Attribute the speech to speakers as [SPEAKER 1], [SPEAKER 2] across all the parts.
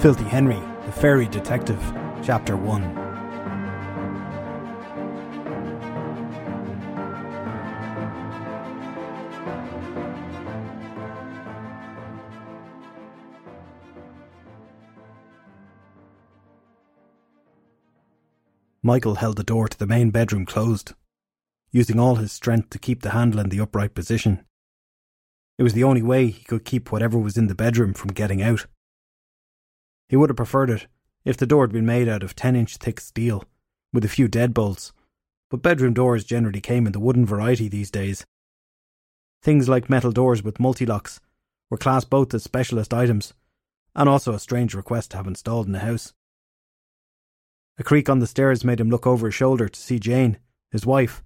[SPEAKER 1] Filthy Henry, the Fairy Detective, Chapter 1. Michael held the door to the main bedroom closed, using all his strength to keep the handle in the upright position. It was the only way he could keep whatever was in the bedroom from getting out. He would have preferred it if the door had been made out of 10 inch thick steel, with a few deadbolts, but bedroom doors generally came in the wooden variety these days. Things like metal doors with multi-locks were classed both as specialist items and also a strange request to have installed in the house. A creak on the stairs made him look over his shoulder to see Jane, his wife,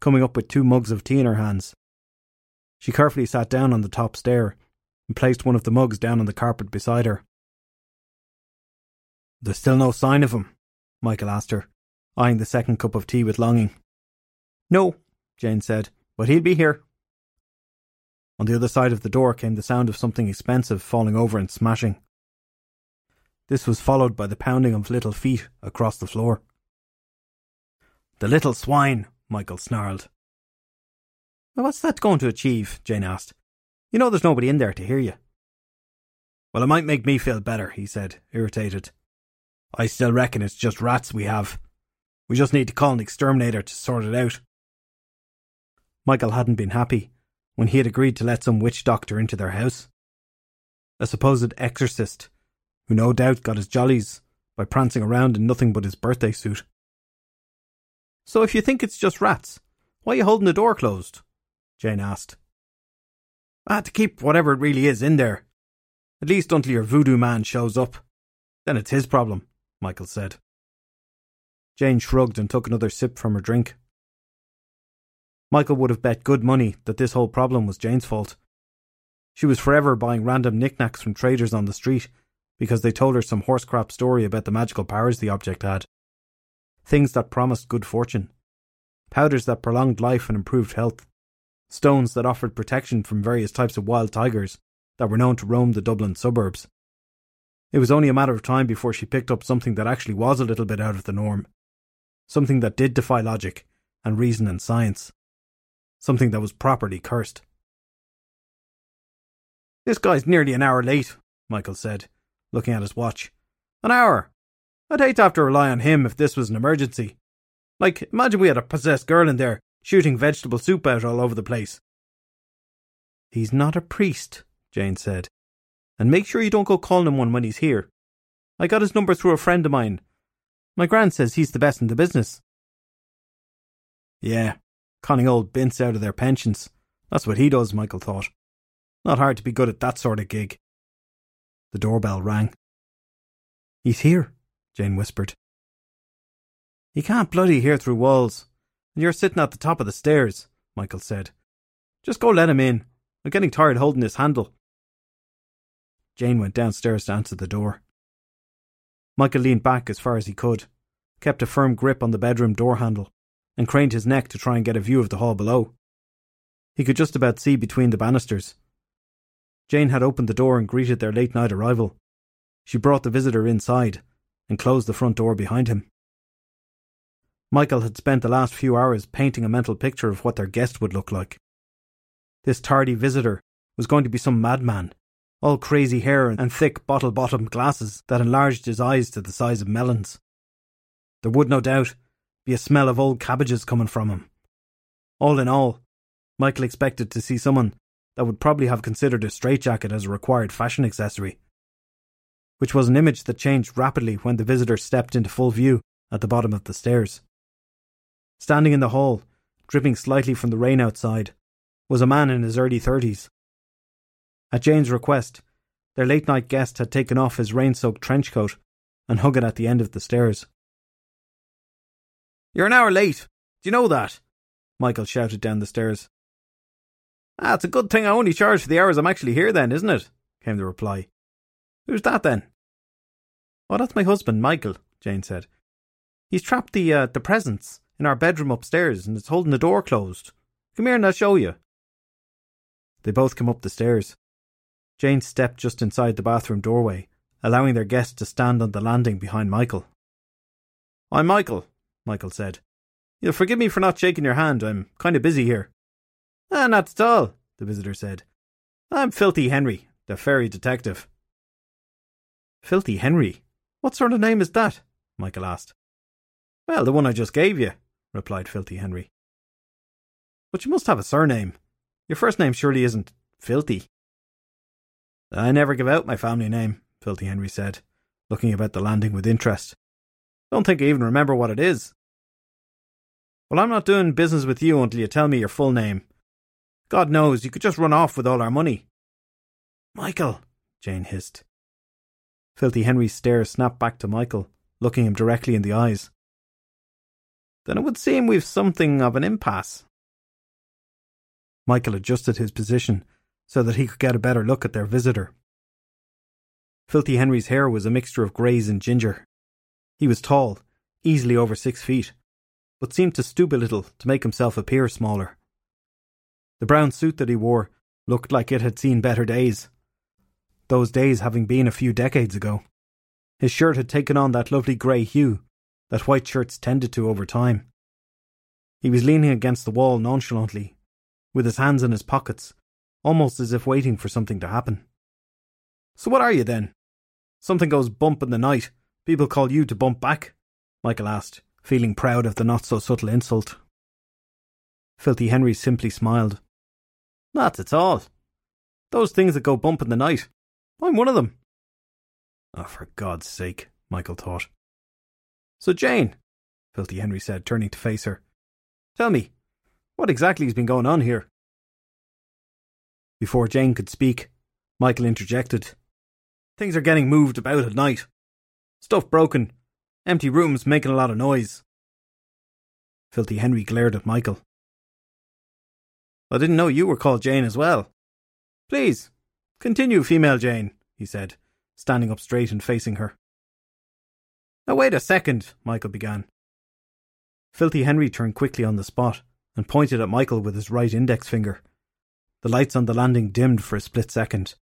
[SPEAKER 1] coming up with two mugs of tea in her hands. She carefully sat down on the top stair and placed one of the mugs down on the carpet beside her. There's still no sign of him, Michael asked her, eyeing the second cup of tea with longing. No, Jane said, but he'll be here. On the other side of the door came the sound of something expensive falling over and smashing. This was followed by the pounding of little feet across the floor. The little swine, Michael snarled. Well, what's that going to achieve? Jane asked. You know there's nobody in there to hear you. Well, it might make me feel better, he said, irritated. I still reckon it's just rats we have. We just need to call an exterminator to sort it out. Michael hadn't been happy when he had agreed to let some witch doctor into their house. A supposed exorcist, who no doubt got his jollies by prancing around in nothing but his birthday suit. So if you think it's just rats, why are you holding the door closed? Jane asked. I had to keep whatever it really is in there. At least until your voodoo man shows up. Then it's his problem. Michael said. Jane shrugged and took another sip from her drink. Michael would have bet good money that this whole problem was Jane's fault. She was forever buying random knickknacks from traders on the street because they told her some horse crap story about the magical powers the object had. Things that promised good fortune. Powders that prolonged life and improved health. Stones that offered protection from various types of wild tigers that were known to roam the Dublin suburbs. It was only a matter of time before she picked up something that actually was a little bit out of the norm. Something that did defy logic and reason and science. Something that was properly cursed. This guy's nearly an hour late, Michael said, looking at his watch. An hour! I'd hate to have to rely on him if this was an emergency. Like, imagine we had a possessed girl in there shooting vegetable soup out all over the place. He's not a priest, Jane said, and make sure you don't go calling him one when he's here. I got his number through a friend of mine. My gran says he's the best in the business. Yeah, conning old bints out of their pensions. That's what he does, Michael thought. Not hard to be good at that sort of gig. The doorbell rang. He's here, Jane whispered. He can't bloody hear through walls. And you're sitting at the top of the stairs, Michael said. Just go let him in. I'm getting tired holding this handle. Jane went downstairs to answer the door. Michael leaned back as far as he could, kept a firm grip on the bedroom door handle, and craned his neck to try and get a view of the hall below. He could just about see between the banisters. Jane had opened the door and greeted their late night arrival. She brought the visitor inside and closed the front door behind him. Michael had spent the last few hours painting a mental picture of what their guest would look like. This tardy visitor was going to be some madman all crazy hair and thick bottle bottomed glasses that enlarged his eyes to the size of melons. There would no doubt be a smell of old cabbages coming from him. All in all, Michael expected to see someone that would probably have considered a straitjacket as a required fashion accessory, which was an image that changed rapidly when the visitor stepped into full view at the bottom of the stairs. Standing in the hall, dripping slightly from the rain outside, was a man in his early thirties at Jane's request, their late night guest had taken off his rain soaked trench coat and hung it at the end of the stairs. You're an hour late. Do you know that? Michael shouted down the stairs. Ah, it's a good thing I only charge for the hours I'm actually here, then, isn't it? came the reply. Who's that, then? Oh, that's my husband, Michael, Jane said. He's trapped the uh, the presents in our bedroom upstairs and is holding the door closed. Come here and I'll show you. They both came up the stairs. Jane stepped just inside the bathroom doorway allowing their guest to stand on the landing behind Michael. I'm Michael, Michael said. You'll forgive me for not shaking your hand. I'm kind of busy here. Ah, not at all, the visitor said. I'm Filthy Henry, the fairy detective. Filthy Henry? What sort of name is that? Michael asked. Well, the one I just gave you, replied Filthy Henry. But you must have a surname. Your first name surely isn't Filthy. I never give out my family name, Filthy Henry said, looking about the landing with interest. Don't think I even remember what it is. Well, I'm not doing business with you until you tell me your full name. God knows, you could just run off with all our money. Michael, Jane hissed. Filthy Henry's stare snapped back to Michael, looking him directly in the eyes. Then it would seem we've something of an impasse. Michael adjusted his position so that he could get a better look at their visitor. Filthy Henry's hair was a mixture of greys and ginger. He was tall, easily over six feet, but seemed to stoop a little to make himself appear smaller. The brown suit that he wore looked like it had seen better days, those days having been a few decades ago. His shirt had taken on that lovely grey hue that white shirts tended to over time. He was leaning against the wall nonchalantly, with his hands in his pockets, almost as if waiting for something to happen. So what are you then? Something goes bump in the night. People call you to bump back? Michael asked, feeling proud of the not so subtle insult. Filthy Henry simply smiled. Not at all. Those things that go bump in the night. I'm one of them. Oh, for God's sake, Michael thought. So, Jane, Filthy Henry said, turning to face her, tell me, what exactly has been going on here? Before Jane could speak, Michael interjected. Things are getting moved about at night. Stuff broken. Empty rooms making a lot of noise. Filthy Henry glared at Michael. I didn't know you were called Jane as well. Please, continue, female Jane, he said, standing up straight and facing her. Now, wait a second, Michael began. Filthy Henry turned quickly on the spot and pointed at Michael with his right index finger. The lights on the landing dimmed for a split second.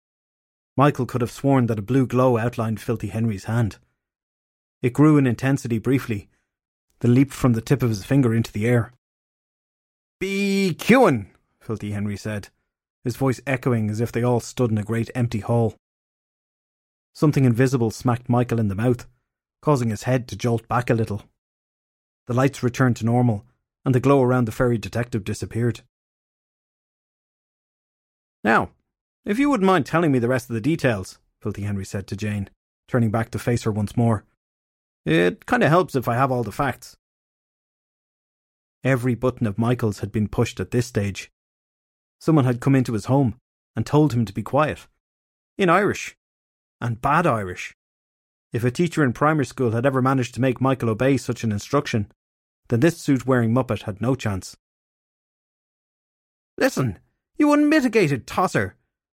[SPEAKER 1] Michael could have sworn that a blue glow outlined Filthy Henry's hand. It grew in intensity briefly, then leaped from the tip of his finger into the air. Bí ciúin, Filthy Henry said, his voice echoing as if they all stood in a great empty hall. Something invisible smacked Michael in the mouth causing his head to jolt back a little. The lights returned to normal, and the glow around the fairy detective disappeared. Now, if you wouldn't mind telling me the rest of the details, Filthy Henry said to Jane, turning back to face her once more. It kind of helps if I have all the facts. Every button of Michael's had been pushed at this stage. Someone had come into his home and told him to be quiet. In Irish. And bad Irish. If a teacher in primary school had ever managed to make Michael obey such an instruction, then this suit wearing Muppet had no chance. Listen, you unmitigated tosser!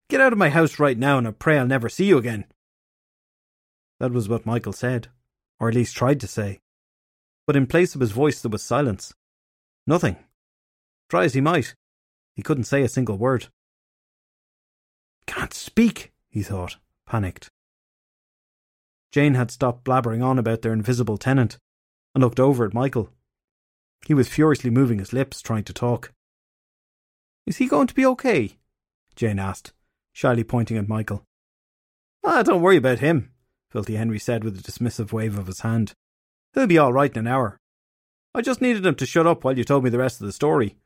[SPEAKER 1] Get out of my house right now and I pray I'll never see you again. That was what Michael said, or at least tried to say. But in place of his voice there was silence. Nothing. Try as he might, he couldn't say a single word. Can't speak, he thought, panicked. Jane had stopped blabbering on about their invisible tenant and looked over at Michael. He was furiously moving his lips, trying to talk. Is he going to be okay? Jane asked, shyly pointing at Michael. Ah, don't worry about him, Filthy Henry said with a dismissive wave of his hand. He'll be all right in an hour. I just needed him to shut up while you told me the rest of the story.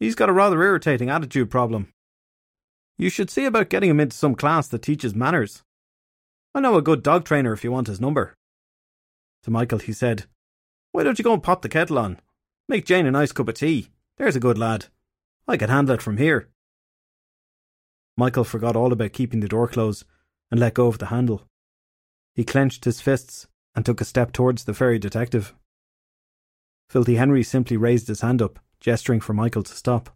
[SPEAKER 1] He's got a rather irritating attitude problem. You should see about getting him into some class that teaches manners. I know a good dog trainer if you want his number. To Michael, he said, Why don't you go and pop the kettle on? Make Jane a nice cup of tea. There's a good lad. I can handle it from here. Michael forgot all about keeping the door closed and let go of the handle. He clenched his fists and took a step towards the fairy detective. Filthy Henry simply raised his hand up, gesturing for Michael to stop.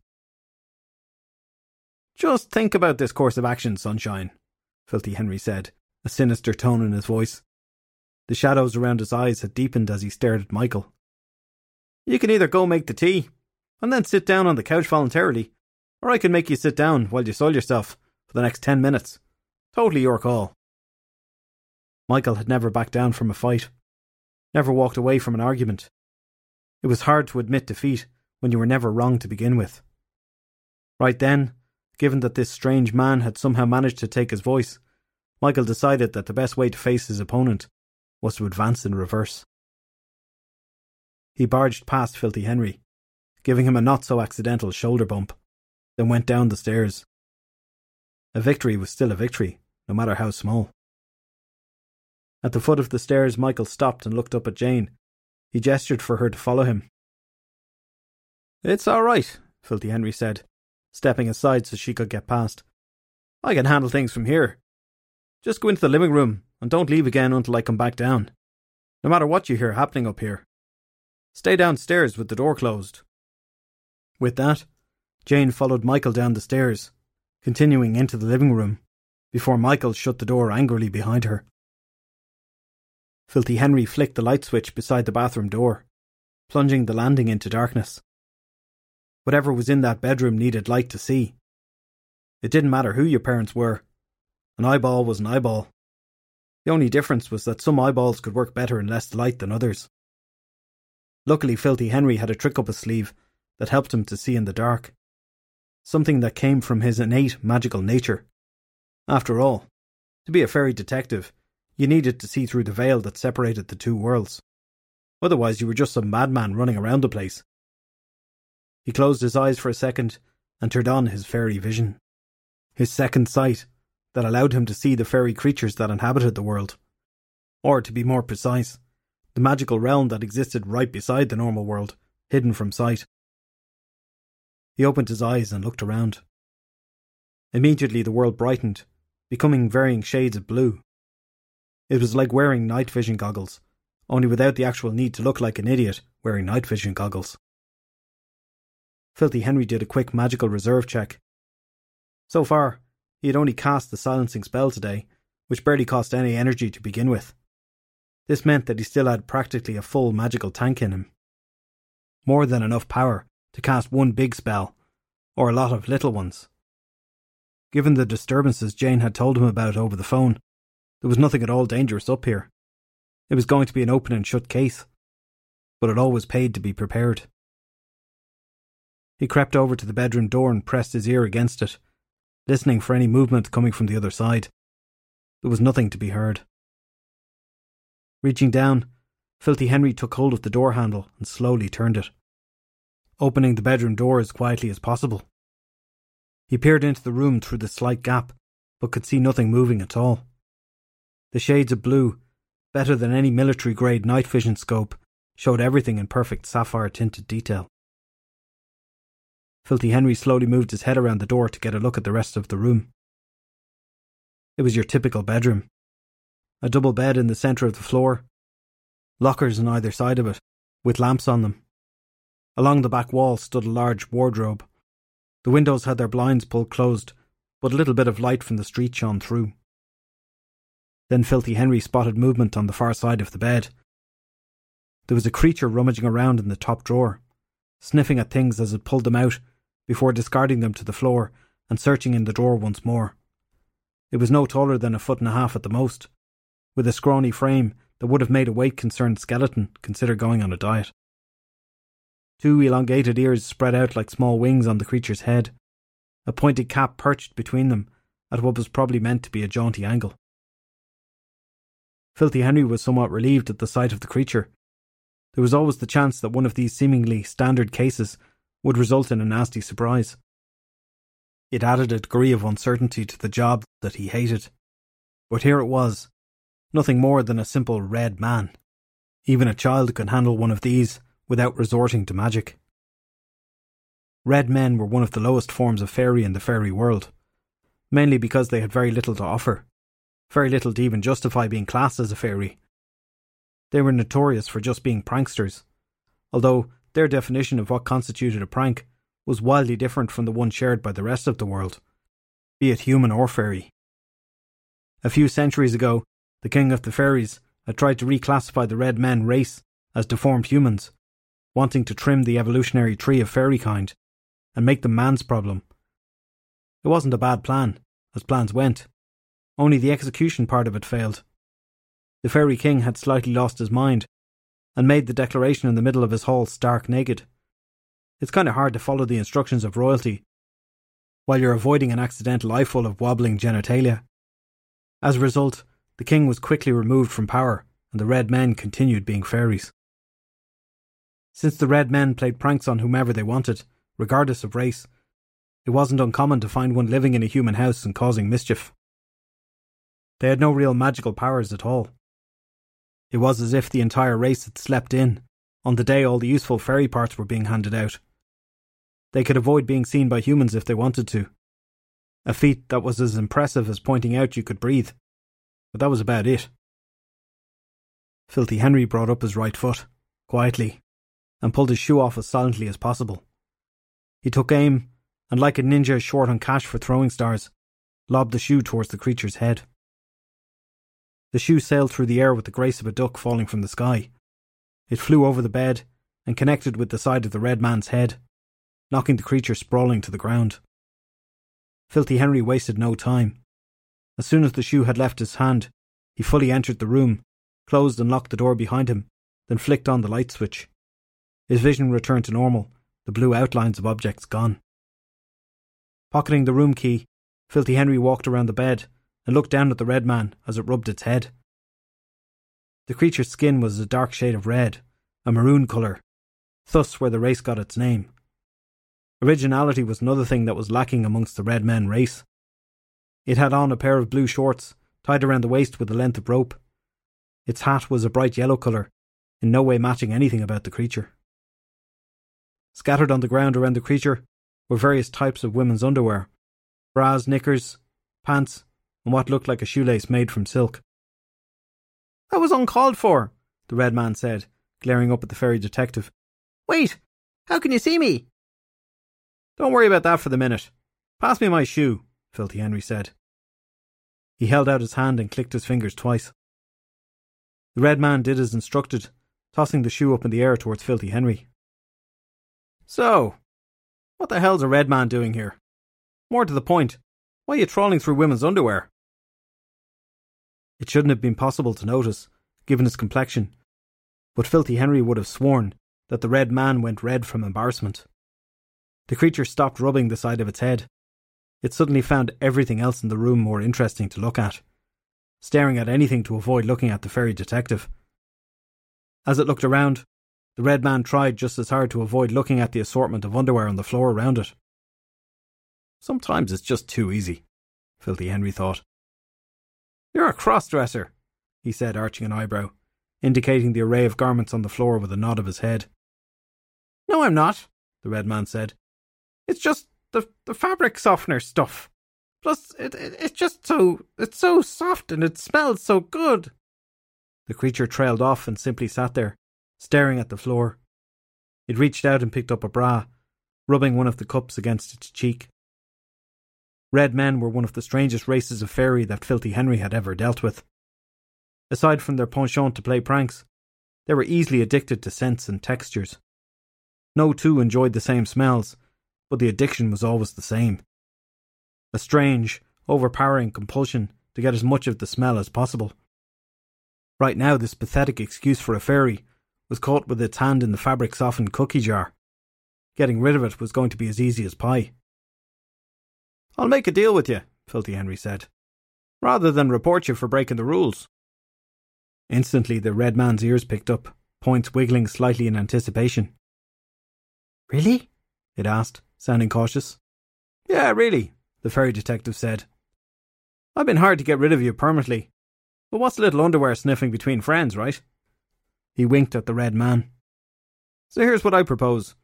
[SPEAKER 1] Just think about this course of action, Sunshine, Filthy Henry said, a sinister tone in his voice. The shadows around his eyes had deepened as he stared at Michael. You can either go make the tea, and then sit down on the couch voluntarily, or I can make you sit down while you soil yourself for the next ten minutes. Totally your call. Michael had never backed down from a fight, never walked away from an argument. It was hard to admit defeat when you were never wrong to begin with. Right then, given that this strange man had somehow managed to take his voice, Michael decided that the best way to face his opponent was to advance in reverse. He barged past Filthy Henry, giving him a not so accidental shoulder bump, then went down the stairs. A victory was still a victory, no matter how small. At the foot of the stairs, Michael stopped and looked up at Jane. He gestured for her to follow him. It's all right, Filthy Henry said, stepping aside so she could get past. I can handle things from here. Just go into the living room and don't leave again until I come back down. No matter what you hear happening up here. Stay downstairs with the door closed. With that, Jane followed Michael down the stairs, continuing into the living room, before Michael shut the door angrily behind her. Filthy Henry flicked the light switch beside the bathroom door, plunging the landing into darkness. Whatever was in that bedroom needed light to see. It didn't matter who your parents were. An eyeball was an eyeball. The only difference was that some eyeballs could work better in less light than others. Luckily, Filthy Henry had a trick up his sleeve that helped him to see in the dark. Something that came from his innate magical nature. After all, to be a fairy detective, you needed to see through the veil that separated the two worlds. Otherwise, you were just some madman running around the place. He closed his eyes for a second and turned on his fairy vision. His second sight that allowed him to see the fairy creatures that inhabited the world. Or, to be more precise, the magical realm that existed right beside the normal world, hidden from sight. He opened his eyes and looked around. Immediately the world brightened, becoming varying shades of blue. It was like wearing night vision goggles, only without the actual need to look like an idiot wearing night vision goggles. Filthy Henry did a quick magical reserve check. So far, he had only cast the silencing spell today, which barely cost any energy to begin with. This meant that he still had practically a full magical tank in him. More than enough power to cast one big spell, or a lot of little ones. Given the disturbances Jane had told him about over the phone, there was nothing at all dangerous up here. It was going to be an open and shut case, but it always paid to be prepared. He crept over to the bedroom door and pressed his ear against it, listening for any movement coming from the other side. There was nothing to be heard. Reaching down, Filthy Henry took hold of the door handle and slowly turned it, opening the bedroom door as quietly as possible. He peered into the room through the slight gap, but could see nothing moving at all. The shades of blue, better than any military grade night vision scope, showed everything in perfect sapphire tinted detail. Filthy Henry slowly moved his head around the door to get a look at the rest of the room. It was your typical bedroom, a double bed in the centre of the floor, lockers on either side of it, with lamps on them. Along the back wall stood a large wardrobe. The windows had their blinds pulled closed, but a little bit of light from the street shone through. Then Filthy Henry spotted movement on the far side of the bed. There was a creature rummaging around in the top drawer, sniffing at things as it pulled them out before discarding them to the floor and searching in the drawer once more. It was no taller than a foot and a half at the most, with a scrawny frame that would have made a weight concerned skeleton consider going on a diet. Two elongated ears spread out like small wings on the creature's head, a pointed cap perched between them at what was probably meant to be a jaunty angle. Filthy Henry was somewhat relieved at the sight of the creature. There was always the chance that one of these seemingly standard cases would result in a nasty surprise. It added a degree of uncertainty to the job that he hated. But here it was, nothing more than a simple red man. Even a child could handle one of these without resorting to magic. Red men were one of the lowest forms of fairy in the fairy world, mainly because they had very little to offer, very little to even justify being classed as a fairy. They were notorious for just being pranksters, although their definition of what constituted a prank was wildly different from the one shared by the rest of the world, be it human or fairy. A few centuries ago, the king of the fairies, had tried to reclassify the red men race as deformed humans, wanting to trim the evolutionary tree of fairy kind and make them man's problem. It wasn't a bad plan, as plans went. Only the execution part of it failed. The Fairy King had slightly lost his mind and made the declaration in the middle of his hall stark naked. It's kind of hard to follow the instructions of royalty while you're avoiding an accidental eyeful of wobbling genitalia. As a result, the king was quickly removed from power and the Red Men continued being fairies. Since the Red Men played pranks on whomever they wanted, regardless of race, it wasn't uncommon to find one living in a human house and causing mischief. They had no real magical powers at all. It was as if the entire race had slept in on the day all the useful fairy parts were being handed out. They could avoid being seen by humans if they wanted to. A feat that was as impressive as pointing out you could breathe. But that was about it. Filthy Henry brought up his right foot, quietly, and pulled his shoe off as silently as possible. He took aim, and like a ninja short on cash for throwing stars, lobbed the shoe towards the creature's head. The shoe sailed through the air with the grace of a duck falling from the sky. It flew over the bed and connected with the side of the red man's head, knocking the creature sprawling to the ground. Filthy Henry wasted no time. As soon as the shoe had left his hand, he fully entered the room, closed and locked the door behind him, then flicked on the light switch. His vision returned to normal, the blue outlines of objects gone. Pocketing the room key, Filthy Henry walked around the bed and looked down at the red man as it rubbed its head. The creature's skin was a dark shade of red, a maroon colour, thus where the race got its name. Originality was another thing that was lacking amongst the red men race. It had on a pair of blue shorts, tied around the waist with a length of rope. Its hat was a bright yellow colour, in no way matching anything about the creature. Scattered on the ground around the creature were various types of women's underwear bras, knickers, pants, and what looked like a shoelace made from silk. That was uncalled for, the red man said, glaring up at the fairy detective. Wait, how can you see me? Don't worry about that for the minute. Pass me my shoe, Filthy Henry said. He held out his hand and clicked his fingers twice. The red man did as instructed, tossing the shoe up in the air towards Filthy Henry. So, what the hell's a red man doing here? More to the point, why are you trawling through women's underwear? It shouldn't have been possible to notice, given his complexion, but Filthy Henry would have sworn that the red man went red from embarrassment. The creature stopped rubbing the side of its head. It suddenly found everything else in the room more interesting to look at, staring at anything to avoid looking at the fairy detective. As it looked around, the red man tried just as hard to avoid looking at the assortment of underwear on the floor around it. Sometimes it's just too easy, Filthy Henry thought. You're a cross dresser, he said, arching an eyebrow, indicating the array of garments on the floor with a nod of his head. No, I'm not, the red man said. It's just the the fabric softener stuff. Plus, it, it it's just so it's so soft and it smells so good. The creature trailed off and simply sat there, staring at the floor. It reached out and picked up a bra, rubbing one of the cups against its cheek. Red men were one of the strangest races of fairy that Filthy Henry had ever dealt with. Aside from their penchant to play pranks, they were easily addicted to scents and textures. No two enjoyed the same smells, but the addiction was always the same. A strange, overpowering compulsion to get as much of the smell as possible. Right now, this pathetic excuse for a fairy was caught with its hand in the fabric softened cookie jar. Getting rid of it was going to be as easy as pie. I'll make a deal with you, Filthy Henry said, rather than report you for breaking the rules. Instantly, the red man's ears picked up, points wiggling slightly in anticipation. Really? it asked, sounding cautious. Yeah, really, the fairy detective said. I've been hard to get rid of you permanently, but what's a little underwear sniffing between friends, right? He winked at the red man. So here's what I propose.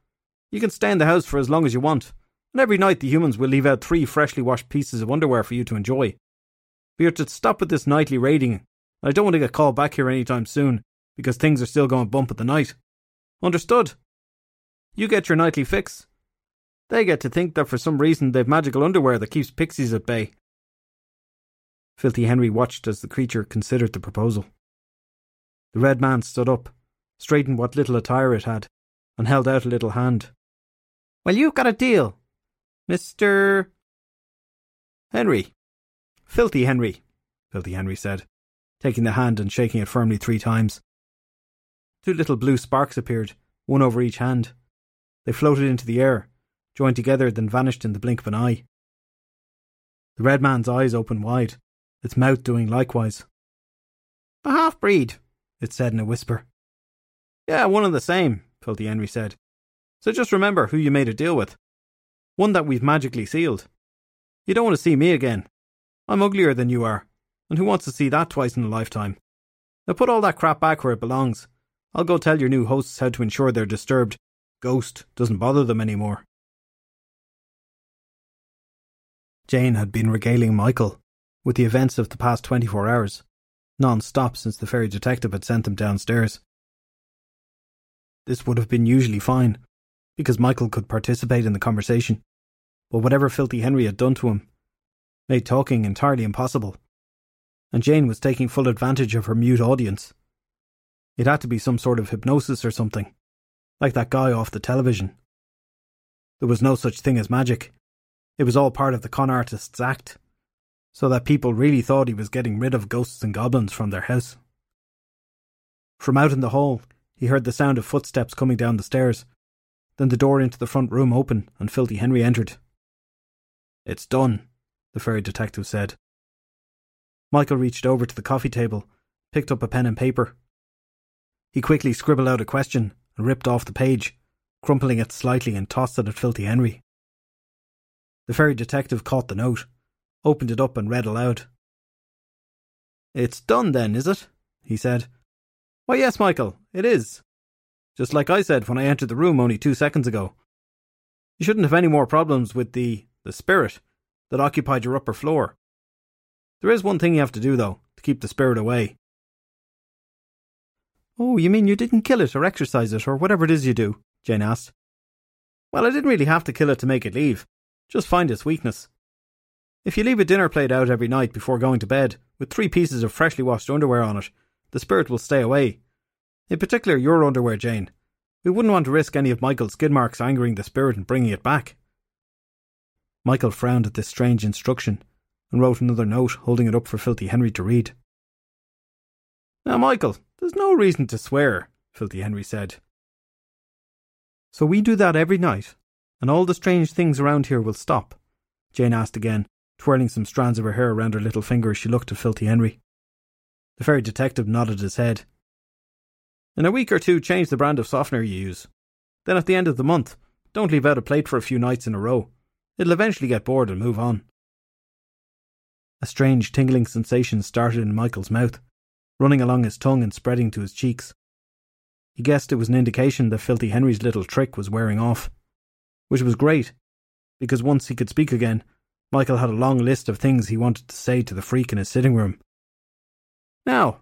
[SPEAKER 1] You can stay in the house for as long as you want, and every night the humans will leave out three freshly washed pieces of underwear for you to enjoy. But you're to stop with this nightly raiding, and I don't want to get called back here any time soon, because things are still going bump at the night. Understood? You get your nightly fix. They get to think that for some reason they've magical underwear that keeps pixies at bay. Filthy Henry watched as the creature considered the proposal. The red man stood up, straightened what little attire it had, and held out a little hand. Well, you've got a deal, Mr. Henry. Filthy Henry, Filthy Henry said. taking the hand and shaking it firmly three times. Two little blue sparks appeared, one over each hand. They floated into the air, joined together, then vanished in the blink of an eye. The red man's eyes opened wide, its mouth doing likewise. A half breed, it said in a whisper. Yeah, one and the same, Filthy Henry said. So just remember who you made a deal with. One that we've magically sealed. You don't want to see me again. I'm uglier than you are, and who wants to see that twice in a lifetime? Now put all that crap back where it belongs. I'll go tell your new hosts how to ensure their disturbed ghost doesn't bother them anymore. Jane had been regaling Michael with the events of the past 24 hours, non stop since the fairy detective had sent them downstairs. This would have been usually fine, because Michael could participate in the conversation, but whatever Filthy Henry had done to him made talking entirely impossible, and Jane was taking full advantage of her mute audience. It had to be some sort of hypnosis or something, like that guy off the television. There was no such thing as magic. It was all part of the con artist's act, so that people really thought he was getting rid of ghosts and goblins from their house. From out in the hall, he heard the sound of footsteps coming down the stairs. Then the door into the front room opened and Filthy Henry entered. It's done, the fairy detective said. Michael reached over to the coffee table, picked up a pen and paper. He quickly scribbled out a question and ripped off the page, crumpling it slightly and tossed it at Filthy Henry. The fairy detective caught the note, opened it up and read aloud. It's done then, is it? he said. Why, yes, Michael, it is. Just like I said when I entered the room only two seconds ago. You shouldn't have any more problems with the, the spirit that occupied your upper floor. There is one thing you have to do, though, to keep the spirit away. Oh, you mean you didn't kill it or exorcise it or whatever it is you do? Jane asked. Well, I didn't really have to kill it to make it leave. Just find its weakness. If you leave a dinner plate out every night before going to bed, with three pieces of freshly washed underwear on it, the spirit will stay away. In particular, your underwear, Jane. We wouldn't want to risk any of Michael's skid marks angering the spirit and bringing it back. Michael frowned at this strange instruction and wrote another note, holding it up for Filthy Henry to read. Now, Michael, there's no reason to swear, Filthy Henry said. So we do that every night, and all the strange things around here will stop? Jane asked again, twirling some strands of her hair around her little finger as she looked at Filthy Henry. The fairy detective nodded his head. In a week or two, change the brand of softener you use. Then at the end of the month, don't leave out a plate for a few nights in a row. It'll eventually get bored and move on. A strange tingling sensation started in Michael's mouth, running along his tongue and spreading to his cheeks. He guessed it was an indication that Filthy Henry's little trick was wearing off, which was great, because once he could speak again, Michael had a long list of things he wanted to say to the freak in his sitting room. Now,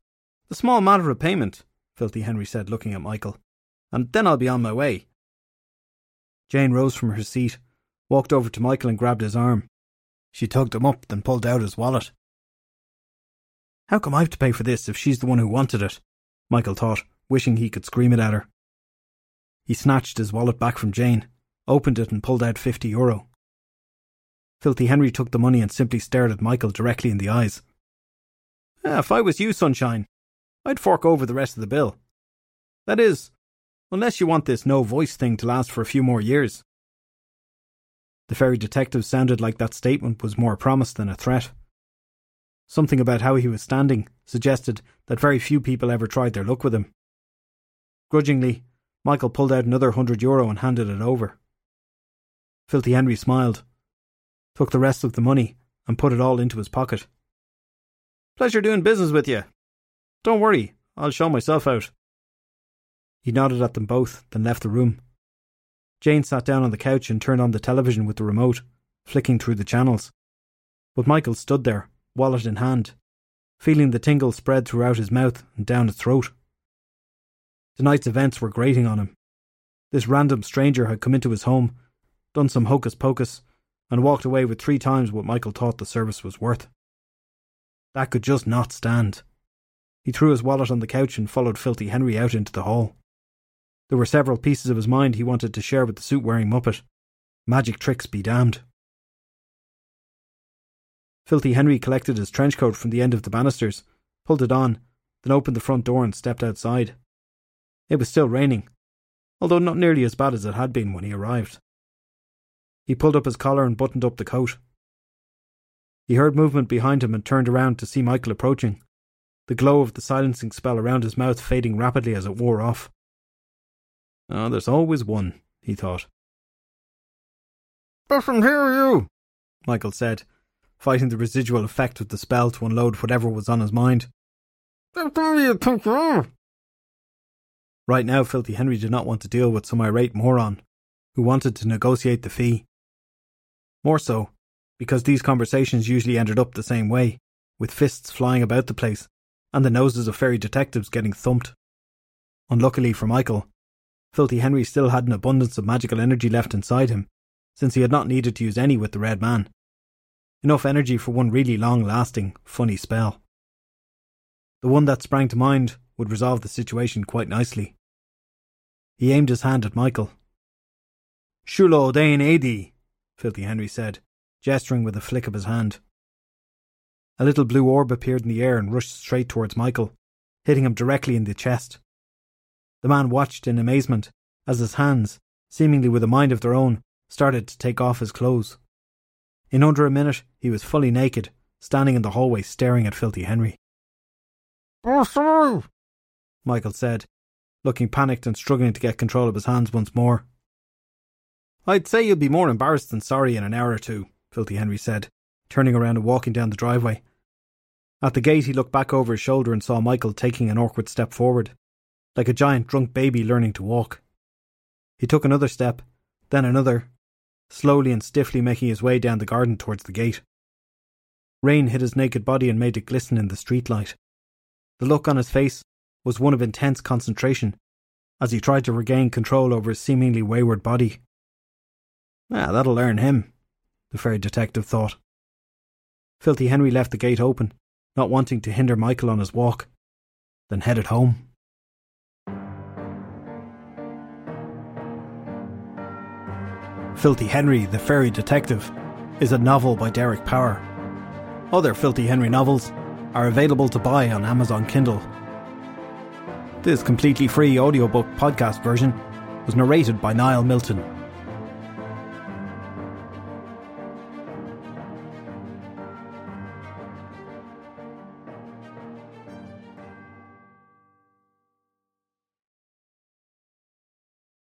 [SPEAKER 1] the small matter of payment, Filthy Henry said, looking at Michael, and then I'll be on my way. Jane rose from her seat, walked over to Michael and grabbed his arm. She tugged him up, then pulled out his wallet. How come I've to pay for this if she's the one who wanted it? Michael thought, wishing he could scream it at her. He snatched his wallet back from Jane, opened it, and pulled out fifty euro. Filthy Henry took the money and simply stared at Michael directly in the eyes. Ah, if I was you, Sunshine, I'd fork over the rest of the bill. That is, unless you want this no voice thing to last for a few more years. The fairy detective sounded like that statement was more a promise than a threat. Something about how he was standing suggested that very few people ever tried their luck with him. Grudgingly, Michael pulled out another hundred euro and handed it over. Filthy Henry smiled, took the rest of the money, and put it all into his pocket. Pleasure doing business with you. Don't worry, I'll show myself out. He nodded at them both, then left the room. Jane sat down on the couch and turned on the television with the remote, flicking through the channels. But Michael stood there, wallet in hand, feeling the tingle spread throughout his mouth and down his throat. Tonight's events were grating on him. This random stranger had come into his home, done some hocus pocus, and walked away with three times what Michael thought the service was worth. That could just not stand. He threw his wallet on the couch and followed Filthy Henry out into the hall. There were several pieces of his mind he wanted to share with the suit wearing Muppet. Magic tricks be damned. Filthy Henry collected his trench coat from the end of the banisters, pulled it on, then opened the front door and stepped outside. It was still raining, although not nearly as bad as it had been when he arrived. He pulled up his collar and buttoned up the coat. He heard movement behind him and turned around to see Michael approaching, the glow of the silencing spell around his mouth fading rapidly as it wore off. Oh, there's always one, he thought.
[SPEAKER 2] Doesn't hear you,
[SPEAKER 1] Michael said, fighting the residual effect of the spell to unload whatever was on his mind.
[SPEAKER 2] What do you think you are?
[SPEAKER 1] Right now, Filthy Henry did not want to deal with some irate moron who wanted to negotiate the fee. More so, because these conversations usually ended up the same way, with fists flying about the place and the noses of fairy detectives getting thumped. Unluckily for Michael, Filthy Henry still had an abundance of magical energy left inside him, since he had not needed to use any with the Red Man. Enough energy for one really long lasting, funny spell. The one that sprang to mind would resolve the situation quite nicely. He aimed his hand at Michael. Shulo Dain Adi, Filthy Henry said, gesturing with a flick of his hand. A little blue orb appeared in the air and rushed straight towards Michael, hitting him directly in the chest. The man watched in amazement as his hands, seemingly with a mind of their own, started to take off his clothes. In under a minute, he was fully naked, standing in the hallway staring at Filthy Henry.
[SPEAKER 2] Oh, sorry,
[SPEAKER 1] Michael said, looking panicked and struggling to get control of his hands once more. I'd say you'll be more embarrassed than sorry in an hour or two, Filthy Henry said, turning around and walking down the driveway. At the gate, he looked back over his shoulder and saw Michael taking an awkward step forward like a giant drunk baby learning to walk. He took another step, then another, slowly and stiffly making his way down the garden towards the gate. Rain hit his naked body and made it glisten in the streetlight. The look on his face was one of intense concentration as he tried to regain control over his seemingly wayward body. Ah, that'll learn him, the fairy detective thought. Filthy Henry left the gate open, not wanting to hinder Michael on his walk, then headed home. Filthy Henry, the Fairy Detective, is a novel by Derek Power. Other Filthy Henry novels are available to buy on Amazon Kindle. This completely free audiobook podcast version was narrated by Niall Milton.